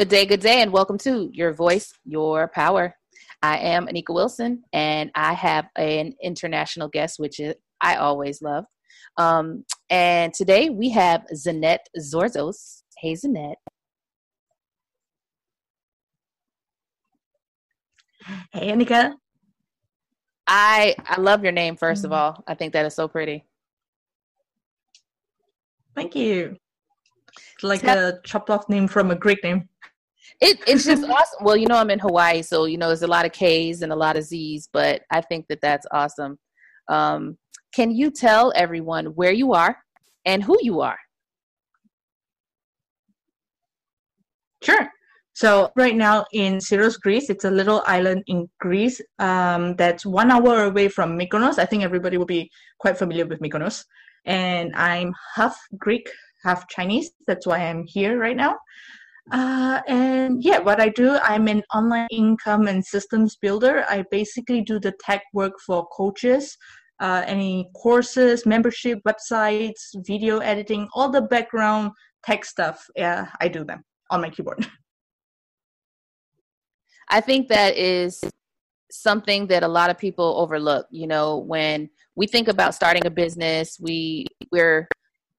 Good day, good day, and welcome to Your Voice, Your Power. I am Anika Wilson, and I have an international guest, which is, I always love. Um, and today we have Zanette Zorzos. Hey, Zanette. Hey, Anika. I I love your name. First of all, I think that is so pretty. Thank you. It's like a chopped off name from a Greek name. It, it's just awesome. Well, you know, I'm in Hawaii, so you know, there's a lot of K's and a lot of Z's, but I think that that's awesome. Um, can you tell everyone where you are and who you are? Sure. So right now in Syros, Greece, it's a little island in Greece um, that's one hour away from Mykonos. I think everybody will be quite familiar with Mykonos. And I'm half Greek, half Chinese. That's why I'm here right now. Uh, and yeah, what I do, I'm an online income and systems builder. I basically do the tech work for coaches, uh, any courses, membership, websites, video editing, all the background tech stuff. Yeah, I do them on my keyboard. I think that is something that a lot of people overlook. You know, when we think about starting a business, we we're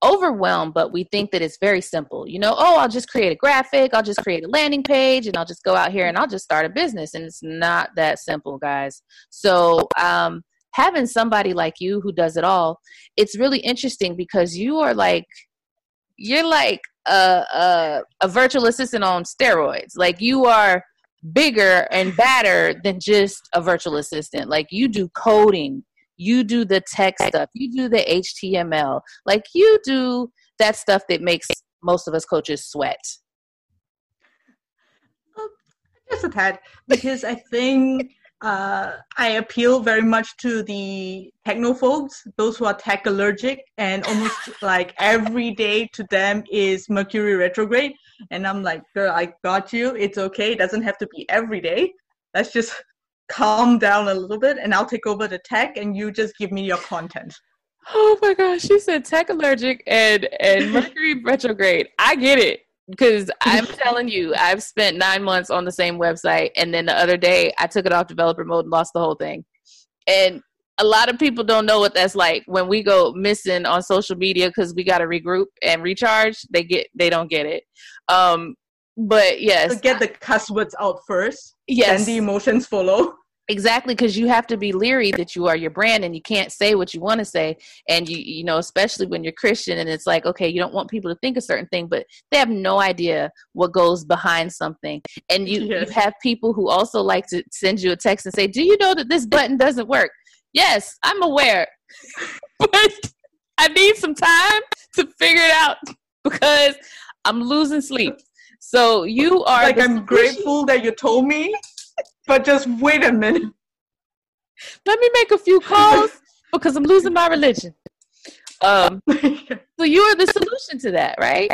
overwhelmed, but we think that it's very simple. You know, oh, I'll just create a graphic, I'll just create a landing page, and I'll just go out here and I'll just start a business. And it's not that simple, guys. So, um, having somebody like you who does it all, it's really interesting because you are like, you're like a, a, a virtual assistant on steroids. Like you are bigger and badder than just a virtual assistant. Like you do coding, you do the tech stuff, you do the HTML, like you do that stuff that makes most of us coaches sweat. Just a tad, because I think uh, I appeal very much to the techno folks, those who are tech allergic, and almost like every day to them is Mercury retrograde. And I'm like, girl, I got you. It's okay. It doesn't have to be every day. Let's just calm down a little bit and I'll take over the tech and you just give me your content. Oh my gosh, she said tech allergic and and Mercury retrograde. I get it because I'm telling you, I've spent nine months on the same website, and then the other day I took it off developer mode and lost the whole thing. And a lot of people don't know what that's like when we go missing on social media because we got to regroup and recharge. They get they don't get it. Um, but yes, so get the cuss words out first. Yes, and the emotions follow. Exactly, because you have to be leery that you are your brand and you can't say what you want to say. And you, you know, especially when you're Christian and it's like, okay, you don't want people to think a certain thing, but they have no idea what goes behind something. And you, yes. you have people who also like to send you a text and say, Do you know that this button doesn't work? Yes, I'm aware. but I need some time to figure it out because I'm losing sleep. So you are like I'm grateful that you told me but just wait a minute. Let me make a few calls because I'm losing my religion. Um, so you are the solution to that, right?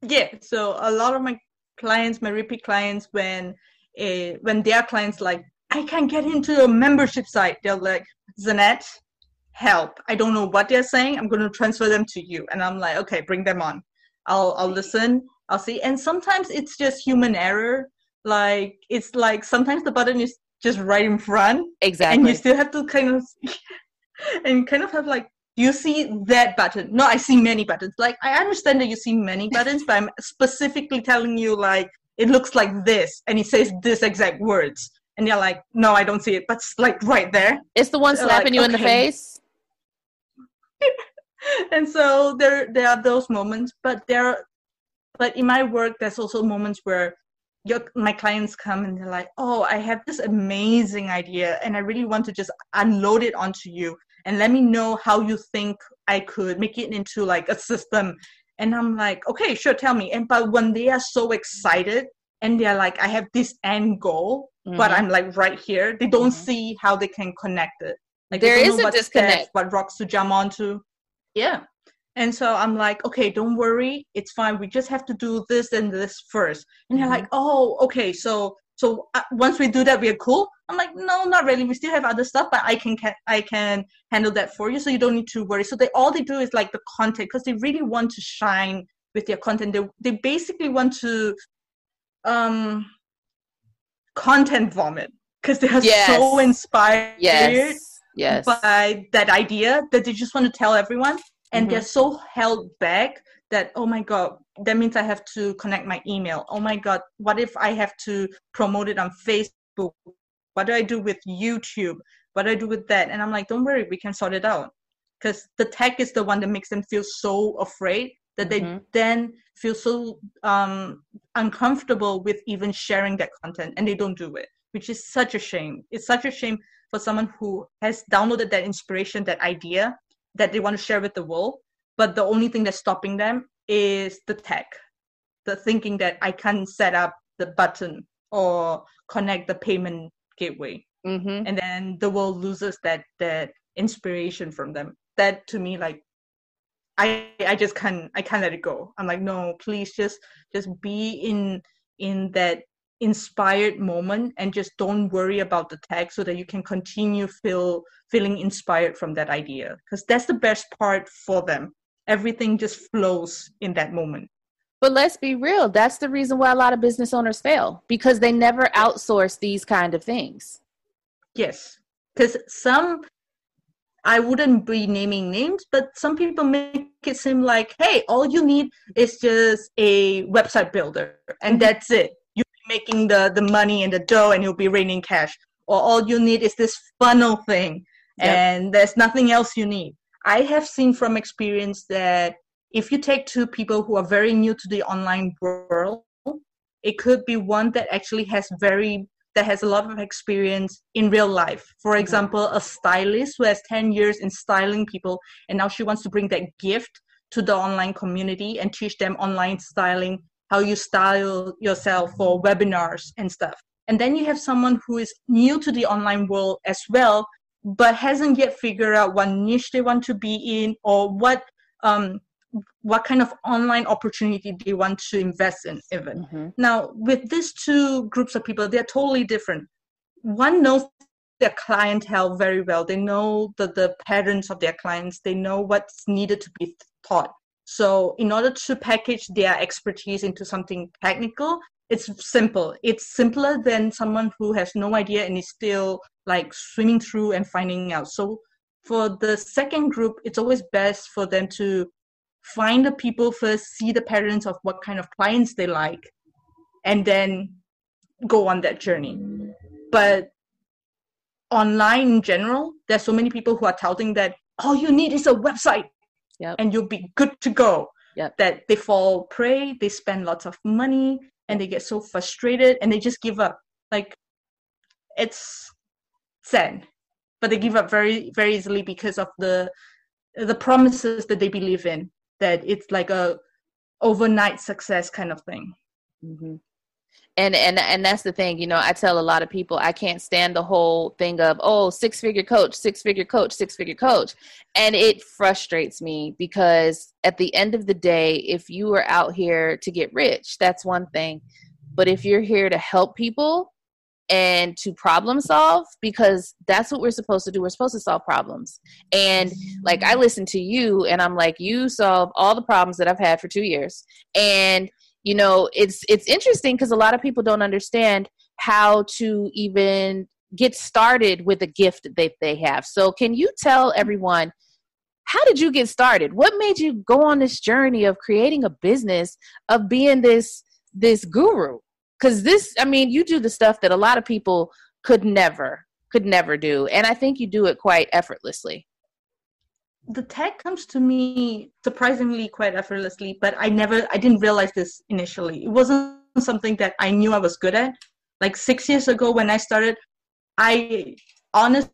Yeah. So a lot of my clients, my repeat clients, when uh, when their clients like, I can't get into a membership site, they're like, Zanette, help. I don't know what they're saying. I'm going to transfer them to you. And I'm like, okay, bring them on. I'll I'll listen. I'll see. And sometimes it's just human error like it's like sometimes the button is just right in front exactly and you still have to kind of and kind of have like you see that button. No i see many buttons. Like i understand that you see many buttons but i'm specifically telling you like it looks like this and it says this exact words. And you're like no i don't see it but it's like right there. It's the one slapping like, you okay. in the face? And so there there are those moments but there but in my work there's also moments where your my clients come and they're like oh i have this amazing idea and i really want to just unload it onto you and let me know how you think i could make it into like a system. And i'm like okay sure tell me. And but when they are so excited and they're like i have this end goal mm-hmm. but i'm like right here they don't mm-hmm. see how they can connect it. Like there is a disconnect steps, what rocks to jump onto. Yeah and so I'm like, okay, don't worry, it's fine. We just have to do this and this first. And they're like, mm-hmm. oh, okay, so so uh, once we do that, we're cool. I'm like, no, not really. We still have other stuff, but I can, can I can handle that for you, so you don't need to worry. So they all they do is like the content because they really want to shine with their content. They they basically want to um content vomit because they are Yes. so inspired Yes. Yes. by that idea that they just want to tell everyone and Mhm. they're so held back that oh my god that means i have to connect my email. Oh my god what if i have to promote it on facebook? What do i do with youtube? What do i do with that? And i'm like don't worry we can sort it out. Because the tech is the one that makes them feel so afraid that they Mhm. then feel so um, uncomfortable with even sharing that content and they don't do it which is such a shame. It's such a shame for someone who has downloaded that inspiration that idea that they want to share with the world but the only thing that's stopping them is the tech the thinking that i can't set up the button or connect the payment gateway. Hmm and then the world loses that that inspiration from them. That to me like i i just can't i can't let it go. I'm like no please just just be in in that inspired moment and just don't worry about the tag so that you can continue feel feeling inspired from that idea because that's the best part for them everything just flows in that moment But let's be real. That's the reason why a lot of business owners fail because they never outsource these kind of things. Yes, because some, I wouldn't be naming names, but some people make it seem like, hey, all you need is just a website builder, and Mhm. that's it. Making the the money and the dough, and you'll be raining cash. Or all you need is this funnel thing, Yep. and there's nothing else you need. I have seen from experience that if you take two people who are very new to the online world, it could be one that actually has very that has a lot of experience in real life. For mm-hmm. example, a stylist who has 10 years in styling people and now she wants to bring that gift to the online community and teach them online styling, how you style yourself for webinars and stuff. And then you have someone who is new to the online world as well, but hasn't yet figured out what niche they want to be in or what um what kind of online opportunity they want to invest in even. hmm Now, with these two groups of people, they're totally different. One knows their clientele very well. They know the, the patterns of their clients. They know what's needed to be taught. So, in order to package their expertise into something technical, it's simple. It's simpler than someone who has no idea and is still like swimming through and finding out. So, for the second group, it's always best for them to find the people first, see the patterns of what kind of clients they like, and then go on that journey. But online in general, there's so many people who are touting that all you need is a website Yep. and you'll be good to go. Yep. That they fall prey, they spend lots of money, and they get so frustrated and they just give up. Like it's sad, but they give up very very easily because of the the promises that they believe in. That it's like a overnight success kind of thing. hmm And and and that's the thing, you know. I tell a lot of people I can't stand the whole thing of oh six figure coach, six figure coach, six figure coach, and it frustrates me because at the end of the day, if you are out here to get rich, that's one thing, but if you're here to help people and to problem solve, because that's what we're supposed to do. We're supposed to solve problems, and like I listen to you, and I'm like, you solve all the problems that I've had for two years, and you know it's it's interesting because a lot of people don't understand how to even get started with a gift that they have. So can you tell everyone how did you get started? What made you go on this journey of creating a business of being this this guru? Because this i mean you do the stuff that a lot of people could never could never do and i think you do it quite effortlessly the tech comes to me surprisingly quite effortlessly but i never i didn't realize this initially. It wasn't something that i knew i was good at. Like six years ago when i started i honestly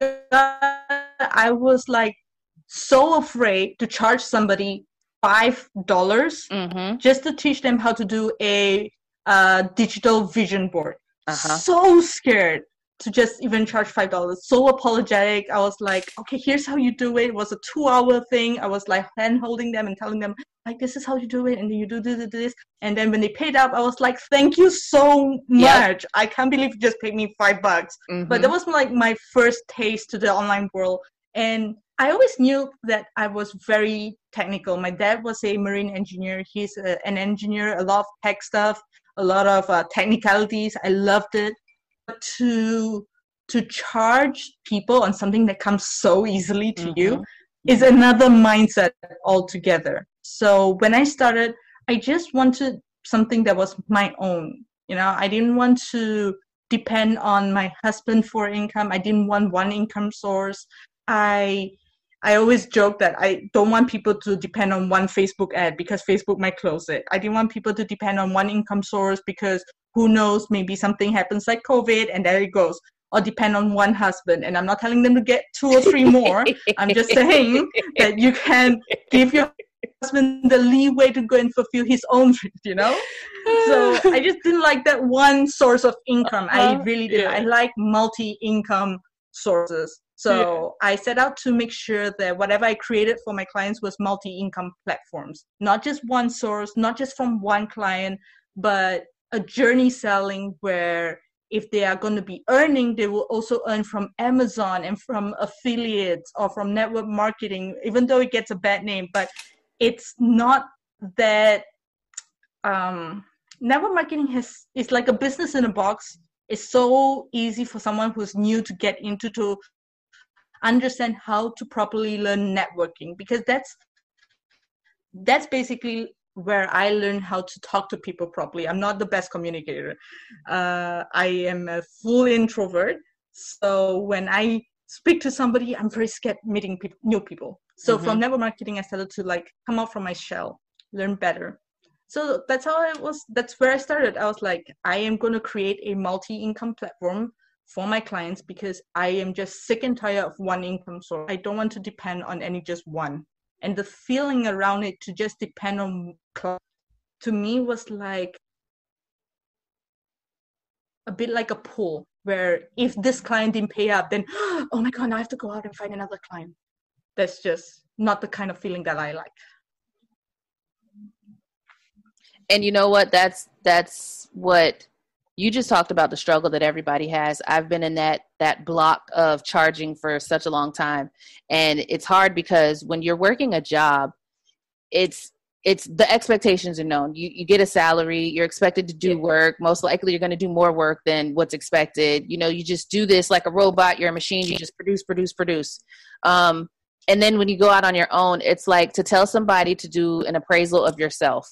i was like so afraid to charge somebody five dollars mm-hmm. just to teach them how to do a uh, digital vision board. Uh-huh. So scared to just even charge five dollars so apologetic i was like okay here's how you do it it was a two hour thing i was like hand holding them and telling them like this is how you do it and then you do this, this, this. and then when they paid up i was like thank you so much Yep. i can't believe you just paid me five bucks but Mhm. that was like my first taste to the online world and I always knew that I was very technical. My dad was a marine engineer. He's a, an engineer, a lot of tech stuff, a lot of uh, technicalities. I loved it. But to to charge people on something that comes so easily to mm-hmm. you is another mindset altogether. So when I started, I just wanted something that was my own. You know, I didn't want to depend on my husband for income. I didn't want one income source. I I always joke that I don't want people to depend on one Facebook ad because Facebook might close it. I didn't want people to depend on one income source because who knows, maybe something happens like COVID and there it goes. Or depend on one husband. And I'm not telling them to get two or three more. I'm just saying that you can give your husband the leeway to go and fulfill his own dreams, you know? so I just didn't like that one source of income. Uh-huh. I really did. Yeah. I like multi income sources. So yeah. I set out to make sure that whatever I created for my clients was multi-income platforms, not just one source, not just from one client, but a journey selling where if they are going to be earning, they will also earn from Amazon and from affiliates or from network marketing, even though it gets a bad name. But it's not that um, network marketing has is like a business in a box. It's so easy for someone who's new to get into to understand how to properly learn networking because that's that's basically where I learned how to talk to people properly. I'm not the best communicator. Uh, I am a full introvert. So when I speak to somebody, I'm very scared meeting people, new people. So mm-hmm. from network marketing, I started to like come out from my shell, learn better. So that's how I was. That's where I started. I was like, I am going to create a multi-income platform for my clients because I am just sick and tired of one income source. I don't want to depend on any just one. And the feeling around it to just depend on to me was like a bit like a pull where if this client didn't pay up, then oh my god, I have to go out and find another client. That's just not the kind of feeling that I like. And you know what? That's that's what you just talked about the struggle that everybody has. I've been in that that block of charging for such a long time. And it's hard because when you're working a job it's it's the expectations are known. You you get a salary you're expected to do work. Most likely you're going to do more work than what's expected. You know you just do this like a robot you're a machine you just produce produce produce. Um, and then when you go out on your own it's like to tell somebody to do an appraisal of yourself.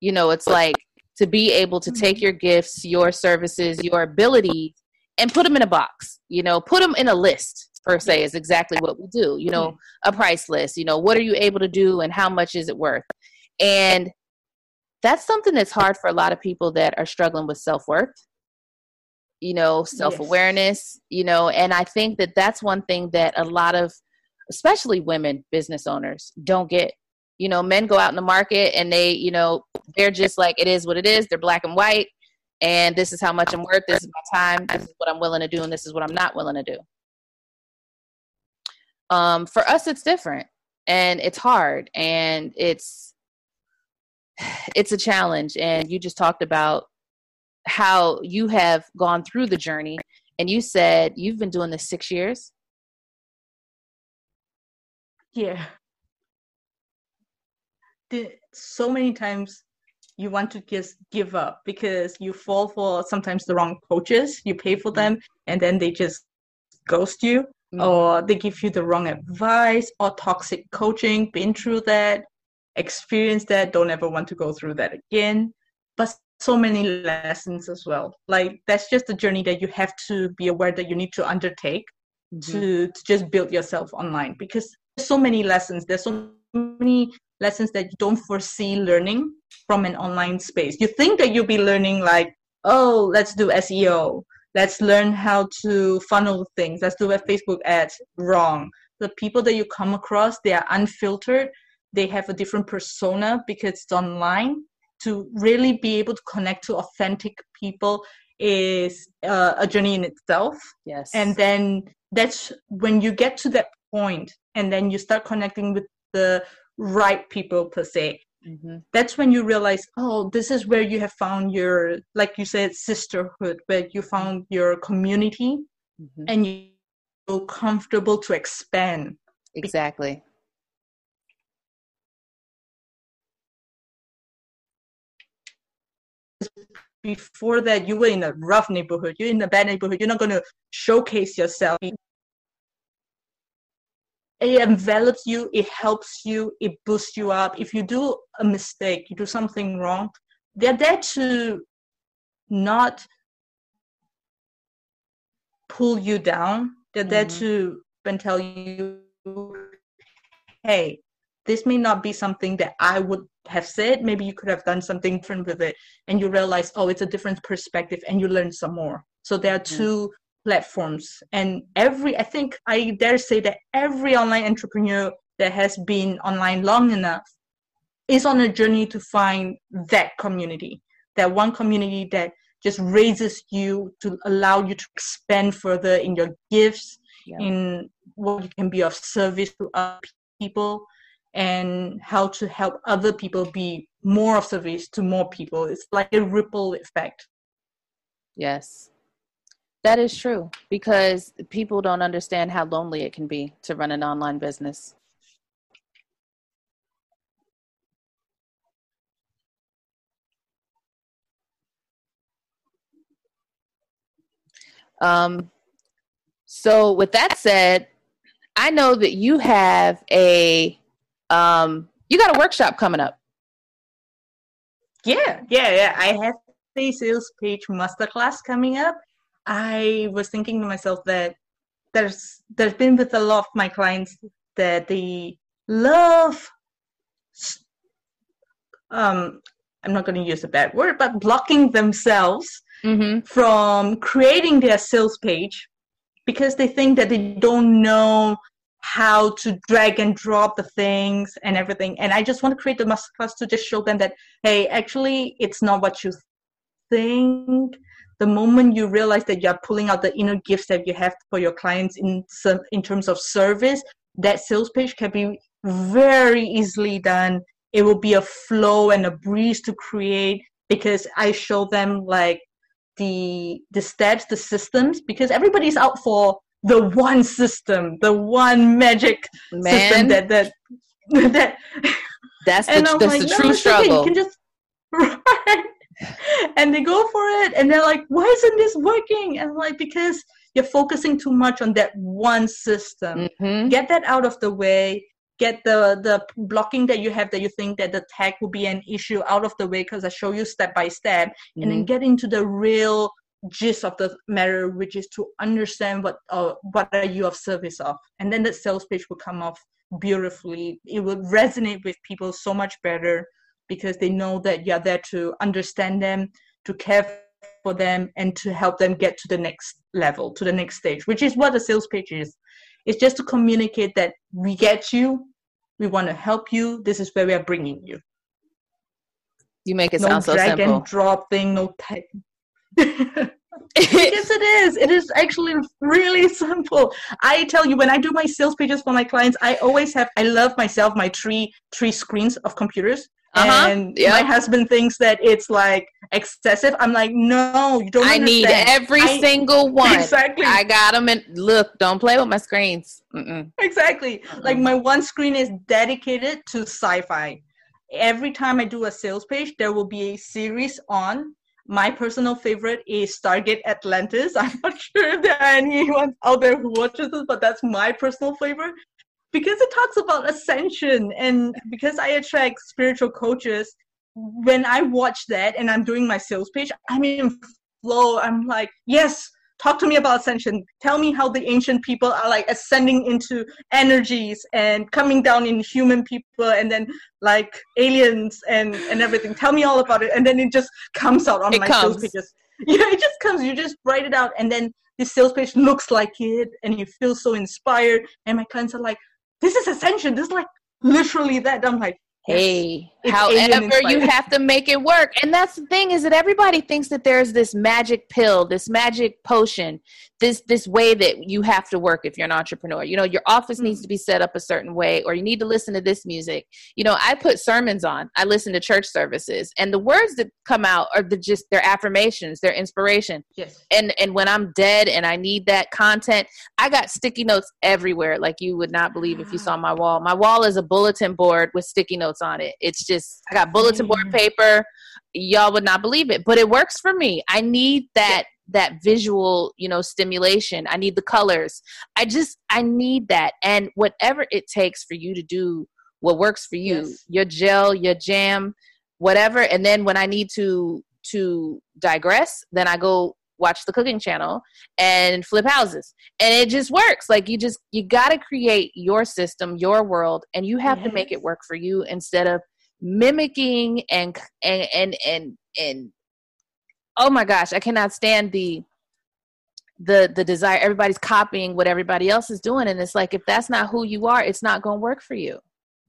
You know it's like to be able to take mm-hmm. your gifts, your services, your ability, and put them in a box. You know, put them in a list per se is exactly what we do. You know, mm-hmm. a price list. You know, what are you able to do, and how much is it worth? And that's something that's hard for a lot of people that are struggling with self worth. You know, self awareness. You know, and I think that that's one thing that a lot of, especially women business owners, don't get you know men go out in the market and they you know they're just like it is what it is. They're black and white. And this is how much i'm worth. This is my time. This is what i'm willing to do. And this is what i'm not willing to do. Um, for us it's different. And it's hard. And it's it's a challenge. And you just talked about how you have gone through the journey. And you said you've been doing this six years? Yeah so many times you want to just give up because you fall for sometimes the wrong coaches you pay for them and then they just ghost you mm-hmm. or they give you the wrong advice or toxic coaching been through that experience that don't ever want to go through that again but so many lessons as well like that's just the journey that you have to be aware that you need to undertake mm-hmm. to, to just build yourself online because there's so many lessons there's so many lessons that you don't foresee learning from an online space. You think that you'll be learning like, oh, let's do SEO. Let's learn how to funnel things. Let's do a Facebook ads. Wrong. The people that you come across, they are unfiltered. They have a different persona because it's online. To really be able to connect to authentic people is uh, a journey in itself. Yes. And then that's when you get to that point and then you start connecting with the right people per se mm-hmm. that's when you realize oh this is where you have found your like you said sisterhood where you found your community mm-hmm. and you feel comfortable to expand Exactly. Before that, you were in a rough neighborhood. You're in a bad neighborhood. You're not going to showcase yourself. It envelops you. It helps you. It boosts you up. If you do a mistake, you do something wrong, they're there to not pull you down. They're mm-hmm. there to and tell you, hey, this may not be something that I would have said. Maybe you could have done something different with it. And you realize, oh, it's a different perspective and you learn some more. So there are mm-hmm. two platforms. And every, I think I dare say that every online entrepreneur that has been online long enough is on a journey to find that community, that one community that just raises you to allow you to expand further in your gifts, yeah. in what you can be of service to other people, and how to help other people be more of service to more people. It's like a ripple effect. Yes. That is true because people don't understand how lonely it can be to run an online business. Um, so, with that said, I know that you have a um, you got a workshop coming up. Yeah, yeah, yeah. I have a sales page masterclass coming up. I was thinking to myself that there's there's been with a lot of my clients that they love um I'm not going to use a bad word, but blocking themselves mm-hmm. from creating their sales page because they think that they don't know how to drag and drop the things and everything. And I just want to create the masterclass to just show them that, hey, actually, it's not what you think. The moment you realize that you're pulling out the inner gifts that you have for your clients in some, in terms of service, that sales page can be very easily done. It will be a flow and a breeze to create because I show them like the the steps, the systems, because everybody's out for the one system, the one magic Man. system that that that. That's the, that's like, the no, true struggle. Okay, you can just and they go for it, and they're like, "Why isn't this working?" And I'm like, "Because you're focusing too much on that one system. Mm-hmm. Get that out of the way get the the blocking that you have that you think that the tag will be an issue out of the way because I show you step by step, mm-hmm. and then mm-hmm. get into the real gist of the matter, which is to understand what uh, what are you of service of, and then the sales page will come off beautifully. It will resonate with people so much better because they know that you're there to understand them, to care for them, and to help them get to the next level, to the next stage, which is what a sales page is. It's just to communicate that we get you, we want to help you. This is where we are bringing you. You make it no sound so drag and drop thing, no tech. yes, it is. It is actually really simple. I tell you, when I do my sales pages for my clients, I always have. I love myself my three three screens of computers. Uh-huh. And yep. my husband thinks that it's like excessive. I'm like, no, you don't. I understand. need every I, single one. Exactly. I got them and look, don't play with my screens. Mm-mm. Exactly. Mm-mm. Like my one screen is dedicated to sci-fi. Every time I do a sales page, there will be a series on. My personal favorite is Stargate Atlantis. I'm not sure if there are anyone out there who watches this, but that's my personal favorite because it talks about ascension and because I attract spiritual coaches, when I watch that and I'm doing my sales page, I'm in flow. I'm like, yes, talk to me about ascension. Tell me how the ancient people are like ascending into energies and coming down in human people and then like aliens and and everything. Tell me all about it. And then it just comes out on it my comes. sales pages. Yeah, it just comes. You just write it out and then this sales page looks like it and you feel so inspired and my clients are like this is ascension. This is like literally that. I'm like, hey, It's However, you have to make it work. And that's the thing is that everybody thinks that there's this magic pill, this magic potion, this this way that you have to work if you're an entrepreneur. You know, your office mm-hmm. needs to be set up a certain way or you need to listen to this music. You know, I put sermons on. I listen to church services and the words that come out are the just their affirmations, their inspiration. Yes. And and when I'm dead and I need that content, I got sticky notes everywhere like you would not believe if you saw my wall. My wall is a bulletin board with sticky notes on it. It's just I got bulletin board mm. paper. Y'all would not believe it, but it works for me. I need that that visual, you know, stimulation. I need the colors. I just I need that. And whatever it takes for you to do what works for you, yes. your gel, your jam, whatever. And then when I need to to digress, then I go watch the cooking channel and flip houses and it just works like you just you got to create your system your world and you have yes. to make it work for you instead of mimicking and and and and and oh my gosh i cannot stand the the the desire everybody's copying what everybody else is doing and it's like if that's not who you are it's not going to work for you.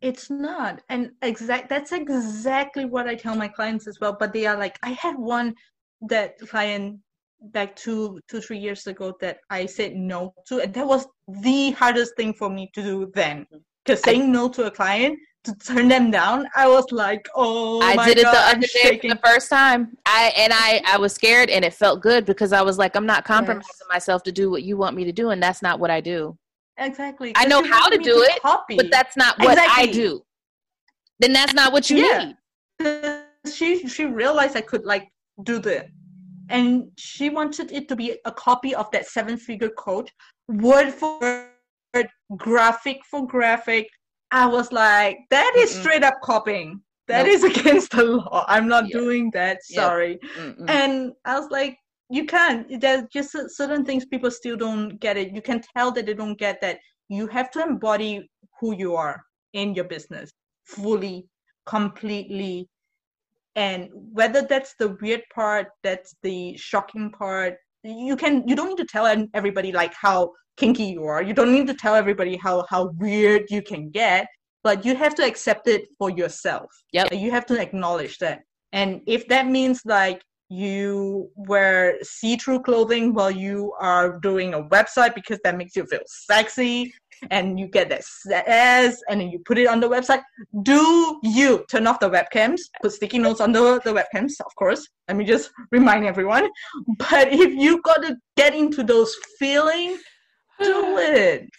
It's not and exact that's exactly what i tell my clients as well but they are like i had one that client back two two three years ago that i said no to and that was the hardest thing for me to do then because saying no to a client to turn them down i was like oh i did it God, the other day for the first time i and i i was scared and it felt good because i was like i'm not compromising yes. myself to do what you want me to do and that's not what i do exactly i know how to do to it copy. but that's not what exactly. i do then that's not what you yeah. need she she realized i could like do the and she wanted it to be a copy of that seven figure code word for word graphic for graphic i was like that is Mm-mm. straight up copying. That nope. is against the law. I'm not doing that. Sorry. And i was like you can't. There's just certain things people still don't get it. You can tell that they don't get that you have to embody who you are in your business fully completely. And whether that's the weird part that's the shocking part you can you don't need to tell everybody like how kinky you are. You don't need to tell everybody how how weird you can get but you have to accept it for yourself. Yeah you have to acknowledge that. And if that means like you wear see-through clothing while you are doing a website because that makes you feel sexy and you get that says and then you put it on the website. Do you turn off the webcams? Put sticky notes on the, the webcams of course. Let me just remind everyone. But if you got to get into those feelings do it.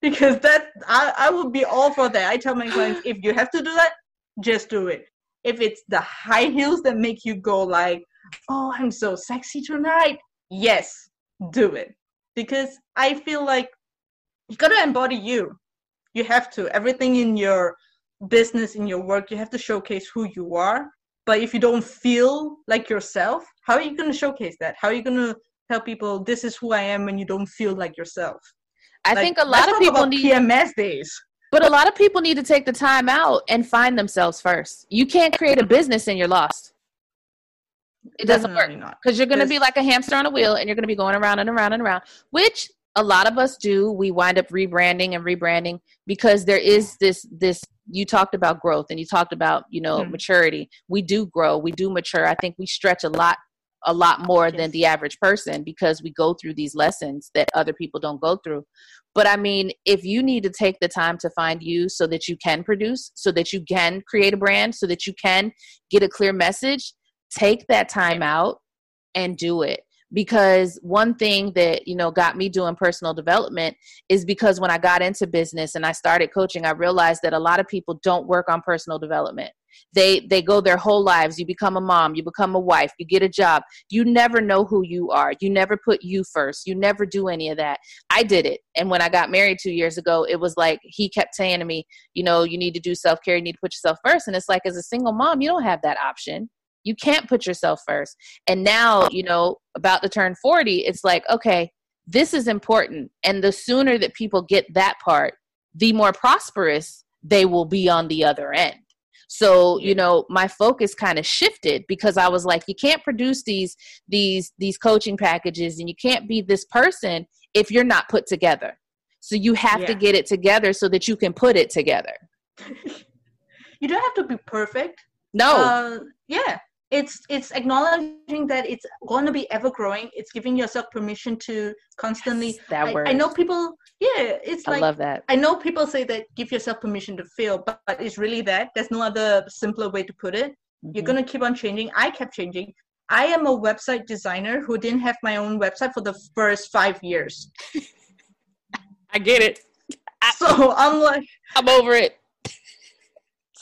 Because that I, I would be all for that. I tell my clients if you have to do that just do it. If it's the high heels that make you go like oh i'm so sexy tonight yes do it. Because i feel like you gotta embody you. You have to. Everything in your business, in your work, you have to showcase who you are. But if you don't feel like yourself, how are you gonna showcase that? How are you gonna tell people this is who I am when you don't feel like yourself? I like, think a lot of people need PMS days. But a lot of people need to take the time out and find themselves first. You can't create a business and you're lost. It doesn't Definitely work because you're going to be like a hamster on a wheel and you're going to be going around and around and around, which a lot of us do. We wind up rebranding and rebranding because there is this this you talked about growth and you talked about you know mm maturity. We do grow. We do mature. I think we stretch a lot a lot more yes. than the average person because we go through these lessons that other people don't go through. But i mean if you need to take the time to find you so that you can produce so that you can create a brand so that you can get a clear message take that time out and do it because one thing that you know got me doing personal development is because when i got into business and i started coaching i realized that a lot of people don't work on personal development. They they go their whole lives. You become a mom you become a wife you get a job. You never know who you are. You never put you first. You never do any of that. I did it. And when i got married 2 years ago it was like he kept saying to me you know you need to do self-care. You need to put yourself first. And it's like as a single mom you don't have that option you can't put yourself first. And now, you know, about to turn 40, it's like, okay, this is important. And the sooner that people get that part, the more prosperous they will be on the other end. So, you know, my focus kind of shifted because I was like, you can't produce these these these coaching packages and you can't be this person if you're not put together. So you have yeah. to get it together so that you can put it together. you don't have to be perfect. No. Uh, yeah. It's it's acknowledging that it's going to be ever growing. It's giving yourself permission to constantly. Yes, that I, word. I know people. Yeah, it's I like love that. I know people say that give yourself permission to fail, but, but it's really that. There's no other simpler way to put it. You're Mhm. going to keep on changing. I kept changing. I am a website designer who didn't have my own website for the first five years. I get it. So I'm like, I'm over it.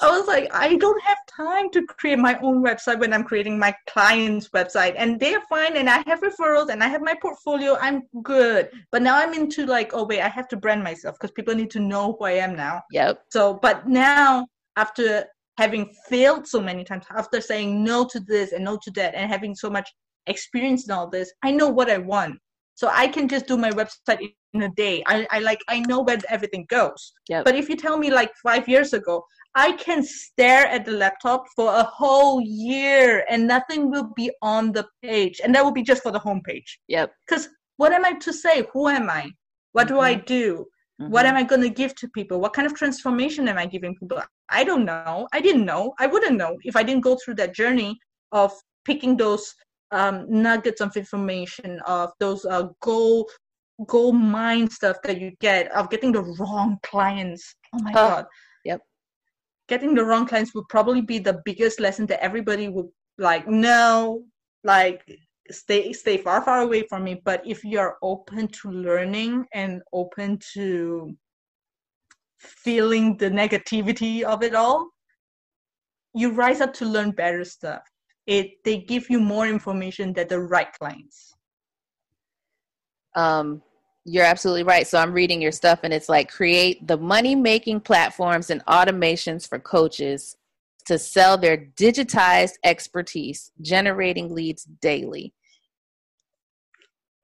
I was like, I don't have time to create my own website when I'm creating my client's website. And they're fine, and I have referrals, and I have my portfolio. I'm good. But now I'm into like, oh, wait, I have to brand myself because people need to know who I am now. Yep. So, but now after having failed so many times, after saying no to this and no to that, and having so much experience in all this, I know what I want. So I can just do my website in a day. I, I like I know where everything goes. Yep. But if you tell me like five years ago, I can stare at the laptop for a whole year and nothing will be on the page, and that will be just for the homepage. Yep. Because what am I to say? Who am I? What do I do? What Mhm. am I going to give to people? What kind of transformation am I giving people? I don't know. I didn't know. I wouldn't know if I didn't go through that journey of picking those um, nuggets of information, of those uh, goal goal mind stuff that you get, of getting the wrong clients. Oh my Oh, god. Getting the wrong clients would probably be the biggest lesson that everybody would like. No, like stay stay far far away from me but if you're open to learning and open to feeling the negativity of it all you rise up to learn better stuff it they give you more information than the right clients um, you're absolutely right. So I'm reading your stuff, and it's like create the money making platforms and automations for coaches to sell their digitized expertise, generating leads daily.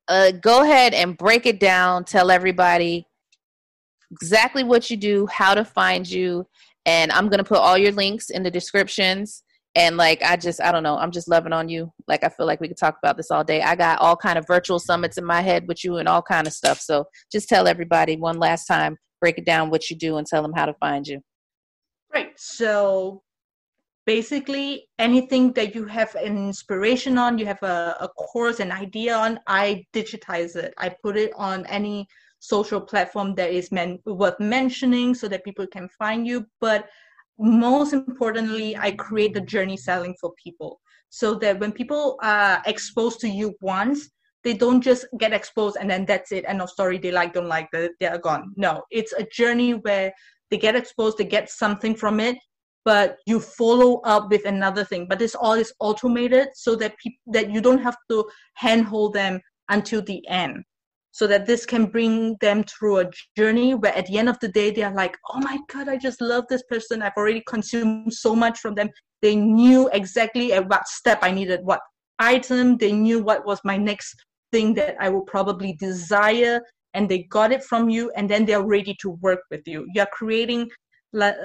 Uh, go ahead and break it down. Tell everybody exactly what you do, how to find you, and I'm gonna put all your links in the descriptions and like i just i don't know i'm just loving on you like i feel like we could talk about this all day i got all kind of virtual summits in my head with you and all kind of stuff so just tell everybody one last time break it down what you do and tell them how to find you Right. So basically, anything that you have an inspiration on, you have a, a course, an idea on, I digitize it. I put it on any social platform that is men- worth mentioning so that people can find you. But most importantly, I create the journey selling for people so that when people are exposed to you once, they don't just get exposed and then that's it. End of story. They like, don't like, they they are gone. No, it's a journey where they get exposed, they get something from it, but you follow up with another thing. But this all is automated so that that you don't have to handhold them until the end. So that this can bring them through a journey where at the end of the day they are like, oh my god, I just love this person. I've already consumed so much from them. They knew exactly at what step I needed what item. They knew what was my next thing that I will probably desire and they got it from you and then they're ready to work with you you're creating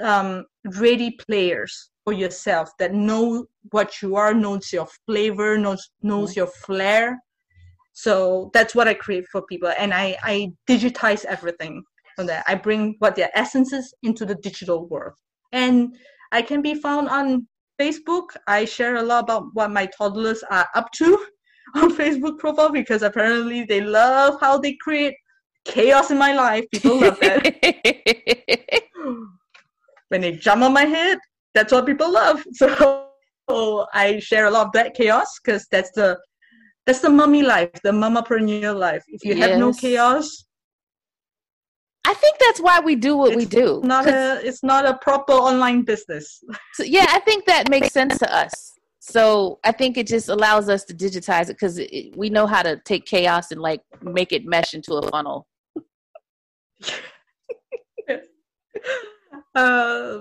um, ready players for yourself that know what you are knows your flavor knows knows your flair so that's what i create for people and i i digitize everything from that. I bring what their essences into the digital world. And i can be found on facebook. I share a lot about what my toddlers are up to on facebook profile because apparently they love how they create chaos in my life. People love that. When they jump on my head that's what people love. So, so i share a lot of that chaos because that's the that's the mummy life the mamapreneur life if you have no chaos i think that's why we do what we do not a it's not a proper online business So, yeah, I think that makes sense to us. So I think it just allows us to digitize it because we know how to take chaos and like make it mesh into a funnel. uh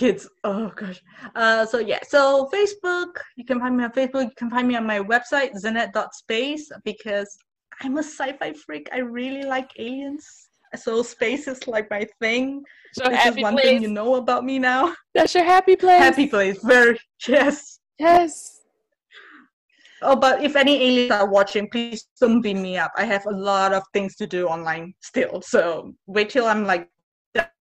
kids. Oh gosh. Uh so yeah. So facebook you can find me on facebook. You can find me on my website zanette.space because i'm a sci-fi freak. I really like aliens. So space is like my thing. So this is one thing you know about me now. That's your happy place. happy place. Very yes. Yes. oh but if any aliens are watching please don't beam me up. I have a lot of things to do online still. So wait till i'm like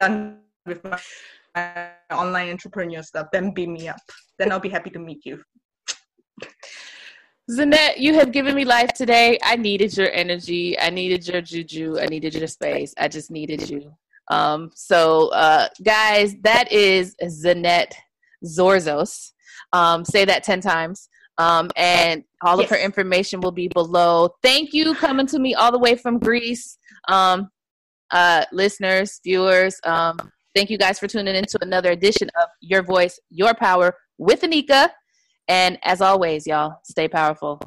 done with my online entrepreneur stuff, then beam me up. Then I'll be happy to meet you. Zanette, you have given me life today. I needed your energy. I needed your juju. I needed your space. I just needed you. Um, so, uh, guys, that is Zanette Zorzos. Um, say that 10 times. Um, and all yes. of her information will be below. Thank you coming to me all the way from Greece. Um, uh, listeners, viewers, um, thank you guys for tuning in to another edition of Your Voice, Your Power with Anika. And as always, y'all, stay powerful.